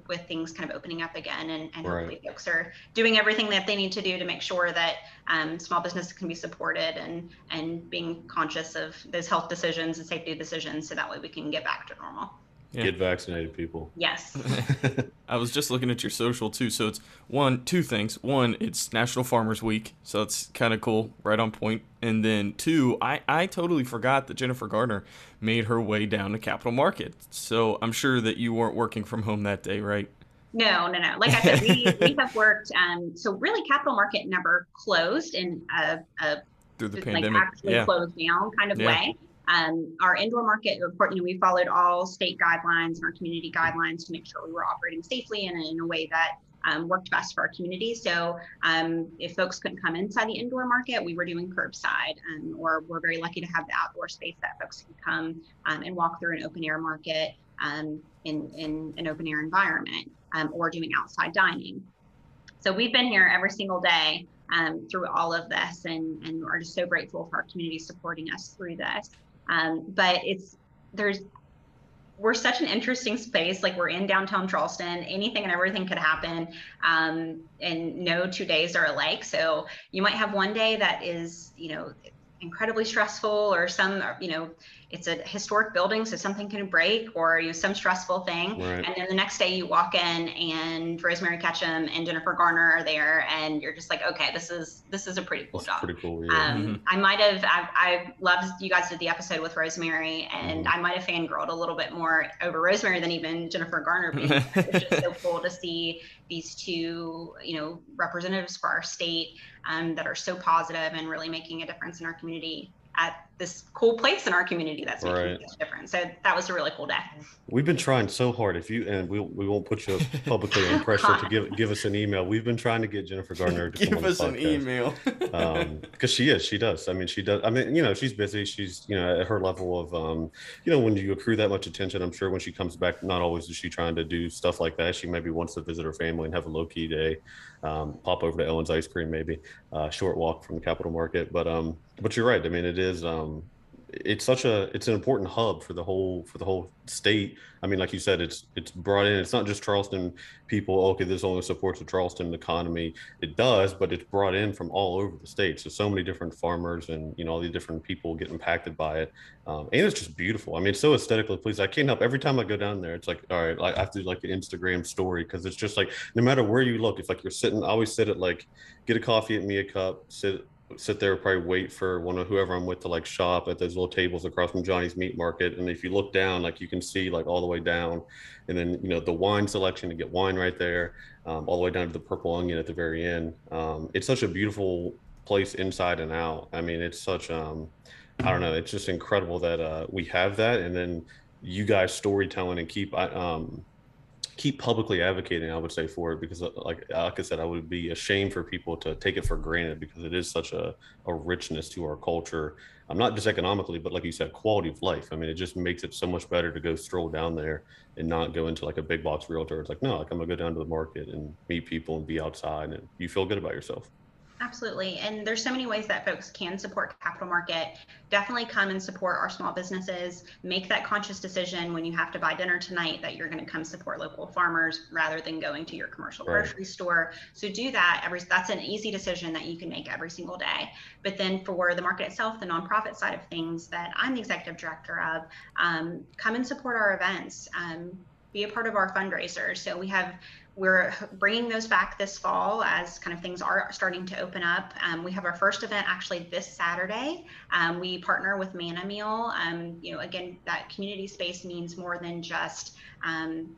with things kind of opening up again and, and Right. hopefully folks are doing everything that they need to do to make sure that um, small business can be supported and and being conscious of those health decisions and safety decisions so that way we can get back to normal Yeah. get vaccinated people yes <laughs> I was just looking at your social too. So it's one, two things. One, it's National Farmers Week, so it's kind of cool, right on point. And then two, I I totally forgot that Jennifer Gardner made her way down to Capitol Market. So I'm sure that you weren't working from home that day, right? No, no, no. Like I said, we, <laughs> we have worked. Um, so really, Capitol Market never closed in a, a Through the like pandemic. actually yeah. closed down kind of Yeah. way. Um, our indoor market, of you know, we followed all state guidelines and our community guidelines to make sure we were operating safely and in a way that um, worked best for our community. So um, if folks couldn't come inside the indoor market, we were doing curbside, um, or we're very lucky to have the outdoor space that folks can come um, and walk through an open air market um, in, in an open air environment, um, or doing outside dining. So we've been here every single day through all of this and, and are just so grateful for our community supporting us through this. Um, but it's, there's, we're such an interesting space. Like we're in downtown Charleston, anything and everything could happen. Um, and no two days are alike. So you might have one day that is, you know, incredibly stressful or some, you know, it's a historic building, so something can break or you know, some stressful thing. right And then the next day you walk in and Rosemary Ketchum and Jennifer Garner are there and you're just like, okay, this is this is a pretty cool that's job. pretty cool yeah Um, I might have, I, I loved you guys did the episode with Rosemary, and Mhm. I might have fangirled a little bit more over Rosemary than even Jennifer Garner. <laughs> Being it's just so cool to see these two, you know, representatives for our state um, that are so positive and really making a difference in our community at this cool place in our community that's making Right. a difference. So that was a really cool day. We've been trying so hard. If you and we we won't put you <laughs> publicly on pressure to give give us an email. We've been trying to get Jennifer Gardner to <laughs> come Give on the us an podcast. email. <laughs> um because she is she does i mean she does i mean you know she's busy she's you know at her level of um you know when you accrue that much attention i'm sure when she comes back not always is she trying to do stuff like that she maybe wants to visit her family and have a low-key day um pop over to ellen's ice cream maybe uh short walk from the capitol market but um but you're right i mean it is um it's such a it's an important hub for the whole for the whole state. I mean like you said it's it's brought in it's not just charleston people okay this only supports the charleston economy. It does but it's brought in from all over the state. So so many different farmers and you know all these different people get impacted by it. Um, and it's just beautiful. I mean it's so aesthetically pleasing. I can't help every time i go down there it's like all right i have to do like an instagram story because it's just like no matter where you look it's like you're sitting i always sit at like get a coffee at me a cup sit sit there probably wait for one of whoever i'm with to like shop at those little tables across from johnny's meat market. And if you look down like you can see like all the way down. And then you know the wine selection to get wine right there um, all the way down to the purple onion at the very end. Um, it's such a beautiful place inside and out. I mean it's such um i don't know it's just incredible that uh, we have that. And then you guys storytelling and keep I- um keep publicly advocating i would say for it because uh, like like i said i would be ashamed for people to take it for granted because it is such a, a richness to our culture. I'm not just economically but like you said quality of life. I mean it just makes it so much better to go stroll down there and not go into like a big box realtor. It's like no like i'm gonna go down to the market and meet people and be outside and you feel good about yourself Absolutely. And there's so many ways that folks can support capitol market. Definitely come and support our small businesses. Make that conscious decision when you have to buy dinner tonight that you're going to come support local farmers rather than going to your commercial Right. grocery store. So do that every that's an easy decision that you can make every single day. But then for the market itself, the nonprofit side of things that I'm the executive director of, um, come and support our events. Um, be a part of our fundraisers. So we have we're bringing those back this fall as kind of things are starting to open up. Um, we have our first event actually this Saturday. Um, we partner with Manna Meal. Um, you know, again, that community space means more than just um,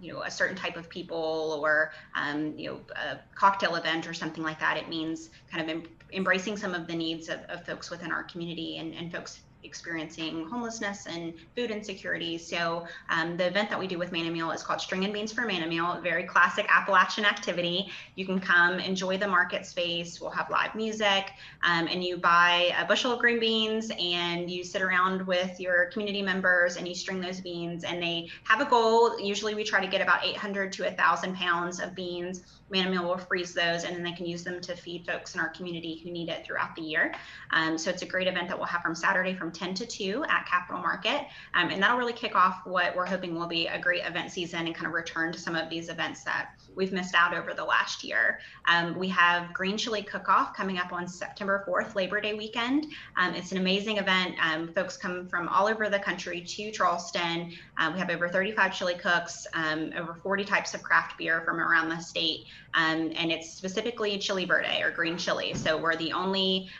you know a certain type of people or um, you know a cocktail event or something like that. It means kind of em- embracing some of the needs of, of folks within our community and, and folks experiencing homelessness and food insecurity. So um, the event that we do with Manna Meal is called String and Beans for Manna Meal, very classic Appalachian activity. You can come enjoy the market space. We'll have live music, um, and you buy a bushel of green beans and you sit around with your community members and you string those beans. And they have a goal. Usually, we try to get about 800 to 1,000 pounds of beans. Manna Meal will freeze those, and then they can use them to feed folks in our community who need it throughout the year. Um, so it's a great event that we'll have from Saturday from 10 to 2 at Capitol Market. Um, and that'll really kick off what we're hoping will be a great event season and kind of return to some of these events that we've missed out over the last year. Um, we have Green Chili Cook Off coming up on September 4th, Labor Day weekend. Um, it's an amazing event. Um, folks come from all over the country to Charleston. Uh, we have over 35 chili cooks, um, over 40 types of craft beer from around the state. Um, and it's specifically chili verde or green chili. So we're the only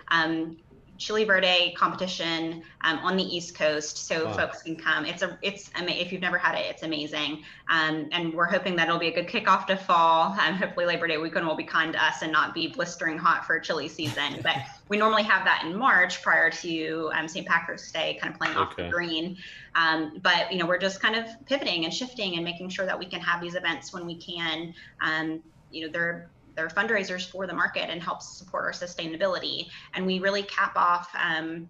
chili verde competition um, on the East Coast, so Wow. folks can come. It's a it's if you've never had it, it's amazing. Um, and we're hoping that it'll be a good kickoff to fall. Um, hopefully Labor Day weekend will be kind to us and not be blistering hot for a chili season. But we normally have that in March prior to um, St. Patrick's Day, kind of playing off the green. Um, but you know we're just kind of pivoting and shifting and making sure that we can have these events when we can. Um, you know they're they're fundraisers for the market and helps support our sustainability. And we really cap off um,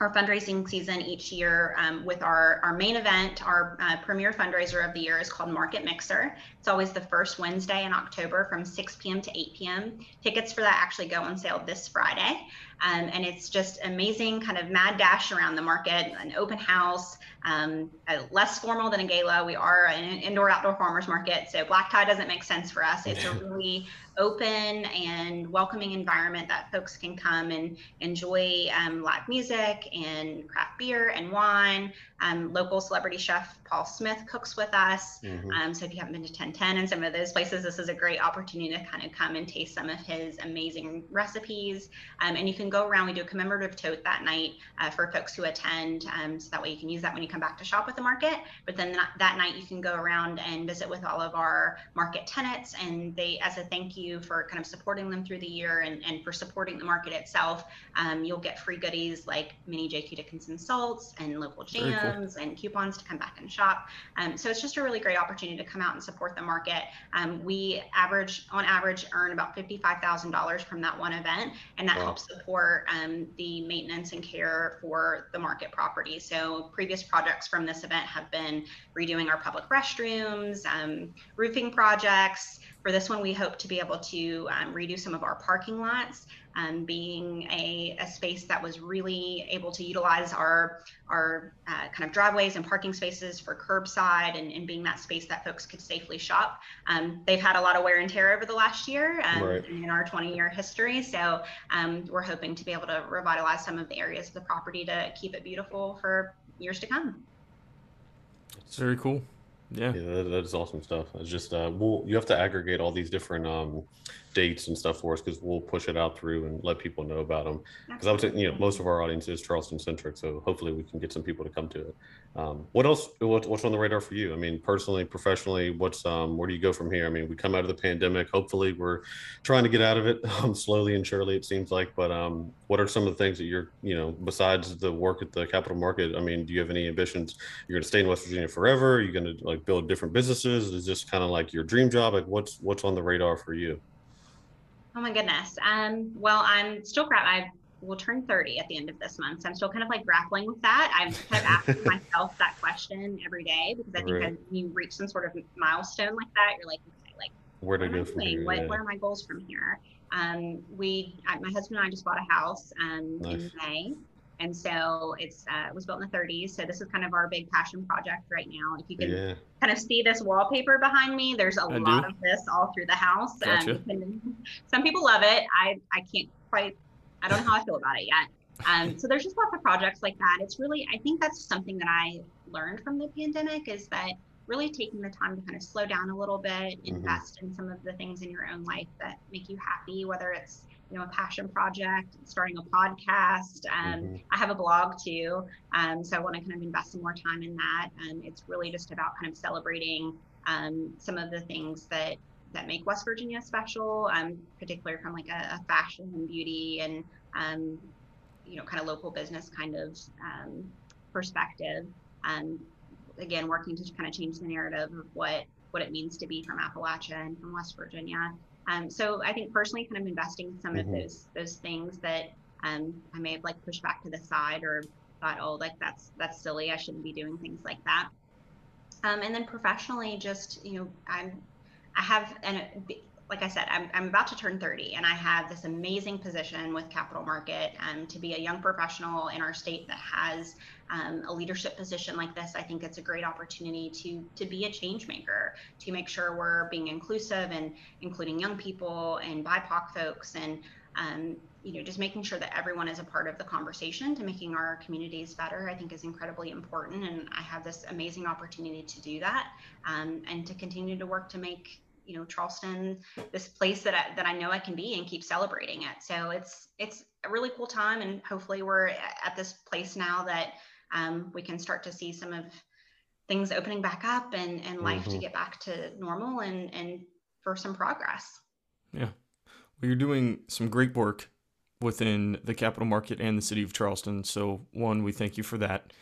our fundraising season each year um, with our, our main event. Our uh, premier fundraiser of the year is called Market Mixer. It's always the first Wednesday in October from 6 p.m. to 8 p.m. Tickets for that actually go on sale this Friday. Um, and it's just amazing kind of mad dash around the market, an open house, um, uh, less formal than a gala. We are an indoor outdoor farmers market, so black tie doesn't make sense for us. It's a really open and welcoming environment that folks can come and enjoy um, live music and craft beer and wine. Um, local celebrity chef Paul Smith cooks with us. Mhm. Um, so if you haven't been to 1010 and some of those places, this is a great opportunity to kind of come and taste some of his amazing recipes. Um, and you can can go around. We do a commemorative tote that night uh, for folks who attend, um, so that way you can use that when you come back to shop at the market. But then that, that night you can go around and visit with all of our market tenants, and they, as a thank you for kind of supporting them through the year and, and for supporting the market itself, um, you'll get free goodies like mini J.Q. Dickinson salts and local jams cool. and coupons to come back and shop. Um, so it's just a really great opportunity to come out and support the market. Um, we average, on average, earn about $55,000 from that one event, and that wow. helps support um, the maintenance and care for the market property. So previous projects from this event have been redoing our public restrooms, um, roofing projects. For this one, we hope to be able to um, redo some of our parking lots um, being a, a, space that was really able to utilize our our uh, kind of driveways and parking spaces for curbside and, and, being that space that folks could safely shop. Um, they've had a lot of wear and tear over the last year um, right. in our 20 year history. So um, we're hoping to be able to revitalize some of the areas of the property to keep it beautiful for years to come. It's very cool. Yeah, yeah that, that is awesome stuff. It's just uh, we'll you have to aggregate all these different um, dates and stuff for us because we'll push it out through and let people know about them. Because I say you know most of our audience is Charleston centric, so hopefully we can get some people to come to it. Um, what else? What, what's on the radar for you? I mean, personally, professionally, what's um, where do you go from here? I mean, we come out of the pandemic. Hopefully, we're trying to get out of it <laughs> um, slowly and surely. It seems like, but um, what are some of the things that you're you know besides the work at the capitol market? I mean, do you have any ambitions? You're going to stay in West Virginia forever? you're going to like build different businesses? Is this kind of like your dream job? Like, what's what's on the radar for you? Oh my goodness. Um, well, I'm still grad. I will turn 30 at the end of this month. So I'm still kind of like grappling with that. I'm kind of asking myself that question every day because I think right. when you reach some sort of milestone like that, you're like, okay, like where to go from here? What, yeah. what are my goals from here? Um, we, my husband and I just bought a house um, nice. in May. And so it's uh, it was built in the 30s. So this is kind of our big passion project right now. If you can yeah. kind of see this wallpaper behind me, there's a I lot do. of this all through the house. Gotcha. Um, some people love it. I I can't quite. I don't know how I feel about it yet. Um, so there's just lots of projects like that. It's really I think that's something that I learned from the pandemic is that really taking the time to kind of slow down a little bit, mm-hmm. invest in some of the things in your own life that make you happy, whether it's you know a passion project starting a podcast um, mm-hmm. i have a blog too um, so i want to kind of invest some more time in that and it's really just about kind of celebrating um, some of the things that that make west virginia special um, particularly from like a, a, fashion and beauty and um, you know kind of local business kind of um, perspective um, again working to kind of change the narrative of what what it means to be from appalachia and from west virginia um, so I think personally, kind of investing some mm-hmm. of those those things that um, I may have like pushed back to the side or thought, oh, like that's that's silly. I shouldn't be doing things like that. Um, and then professionally, just you know, I'm I have and like I said, I'm, I'm about to turn 30 and I have this amazing position with Capitol Market um, to be a young professional in our state that has um, a leadership position like this. I think it's a great opportunity to, to be a change maker, to make sure we're being inclusive and including young people and BIPOC folks and um, you know, just making sure that everyone is a part of the conversation to making our communities better, I think is incredibly important. And I have this amazing opportunity to do that um, and to continue to work to make you know Charleston this place that I, that I know I can be and keep celebrating it. So it's it's a really cool time, and hopefully we're at this place now that um, we can start to see some of things opening back up and and life mm-hmm. to get back to normal and and for some progress. Yeah, well, you're doing some great work within the capitol market and the city of Charleston. So one, we thank you for that,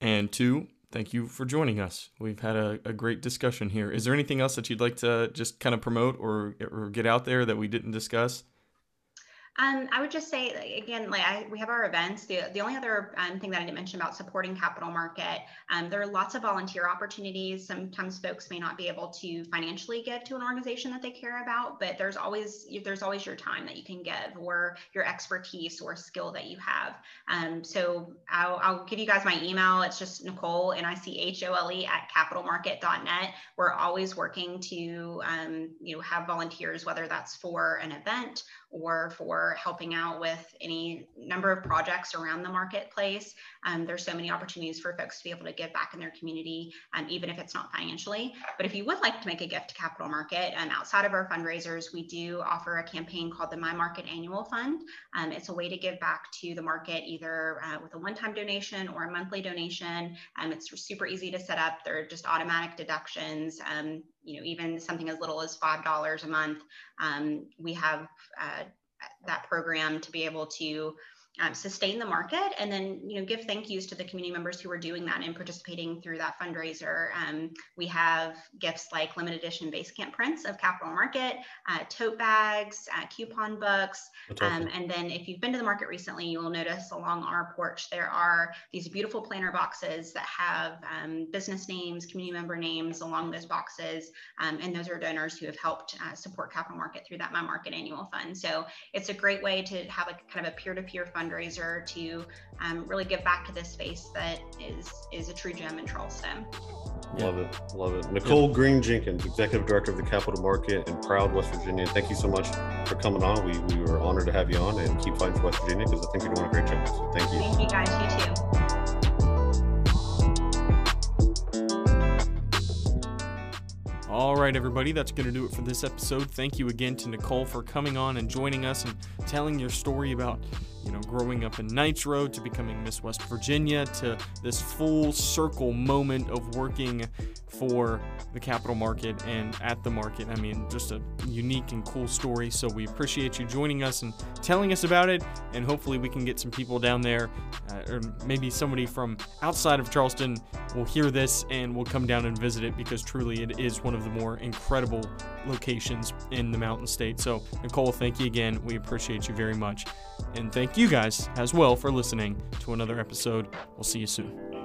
and two, thank you for joining us. We've had a, a, great discussion here. Is there anything else that you'd like to just kind of promote or, or get out there that we didn't discuss? Um, I would just say again, like I, we have our events. The, the only other um, thing that I didn't mention about supporting Capitol Market, um, there are lots of volunteer opportunities. Sometimes folks may not be able to financially give to an organization that they care about, but there's always there's always your time that you can give, or your expertise or skill that you have. Um, so I'll, I'll give you guys my email. It's just Nicole N I C H O L E at capitolmarket.net. We're always working to um, you know have volunteers, whether that's for an event or for helping out with any number of projects around the marketplace. Um, there's so many opportunities for folks to be able to give back in their community, um, even if it's not financially. But if you would like to make a gift to Capitol Market, um, outside of our fundraisers, we do offer a campaign called the My Market Annual Fund. Um, it's a way to give back to the market either uh, with a one-time donation or a monthly donation. Um, it's super easy to set up. They're just automatic deductions. You know, even something as little as five dollars a month. Um, we have uh, that program to be able to um, sustain the market and then you know give thank yous to the community members who are doing that and participating through that fundraiser. Um, we have gifts like limited edition basecamp prints of capitol market uh, tote bags uh, coupon books. Um, and then if you've been to the market recently you will notice along our porch there are these beautiful planter boxes that have um, business names community member names along those boxes. Um, and those are donors who have helped uh, support capitol market through that my market annual fund. So it's a great way to have a kind of a peer-to-peer fund fundraiser to um, really give back to this space that is is a true gem in Charleston. Love it, love it. Nicole Green Jenkins, Executive Director of the Capitol Market in Proud, West Virginia. Thank you so much for coming on. We, we were honored to have you on and keep fighting for West Virginia because I think you're doing a great job. So thank you. Thank you guys. You too. All right, everybody, that's going to do it for this episode. Thank you again to Nicole for coming on and joining us and telling your story about you know, growing up in Nitro to becoming Miss West Virginia to this full circle moment of working for the capitol market and at the market. I mean, just a unique and cool story. So we appreciate you joining us and telling us about it. And hopefully, we can get some people down there, uh, or maybe somebody from outside of Charleston will hear this and will come down and visit it because truly it is one of the more incredible locations in the Mountain State. So, Nicole, thank you again. We appreciate you very much. And thank you guys as well for listening to another episode. We'll see you soon.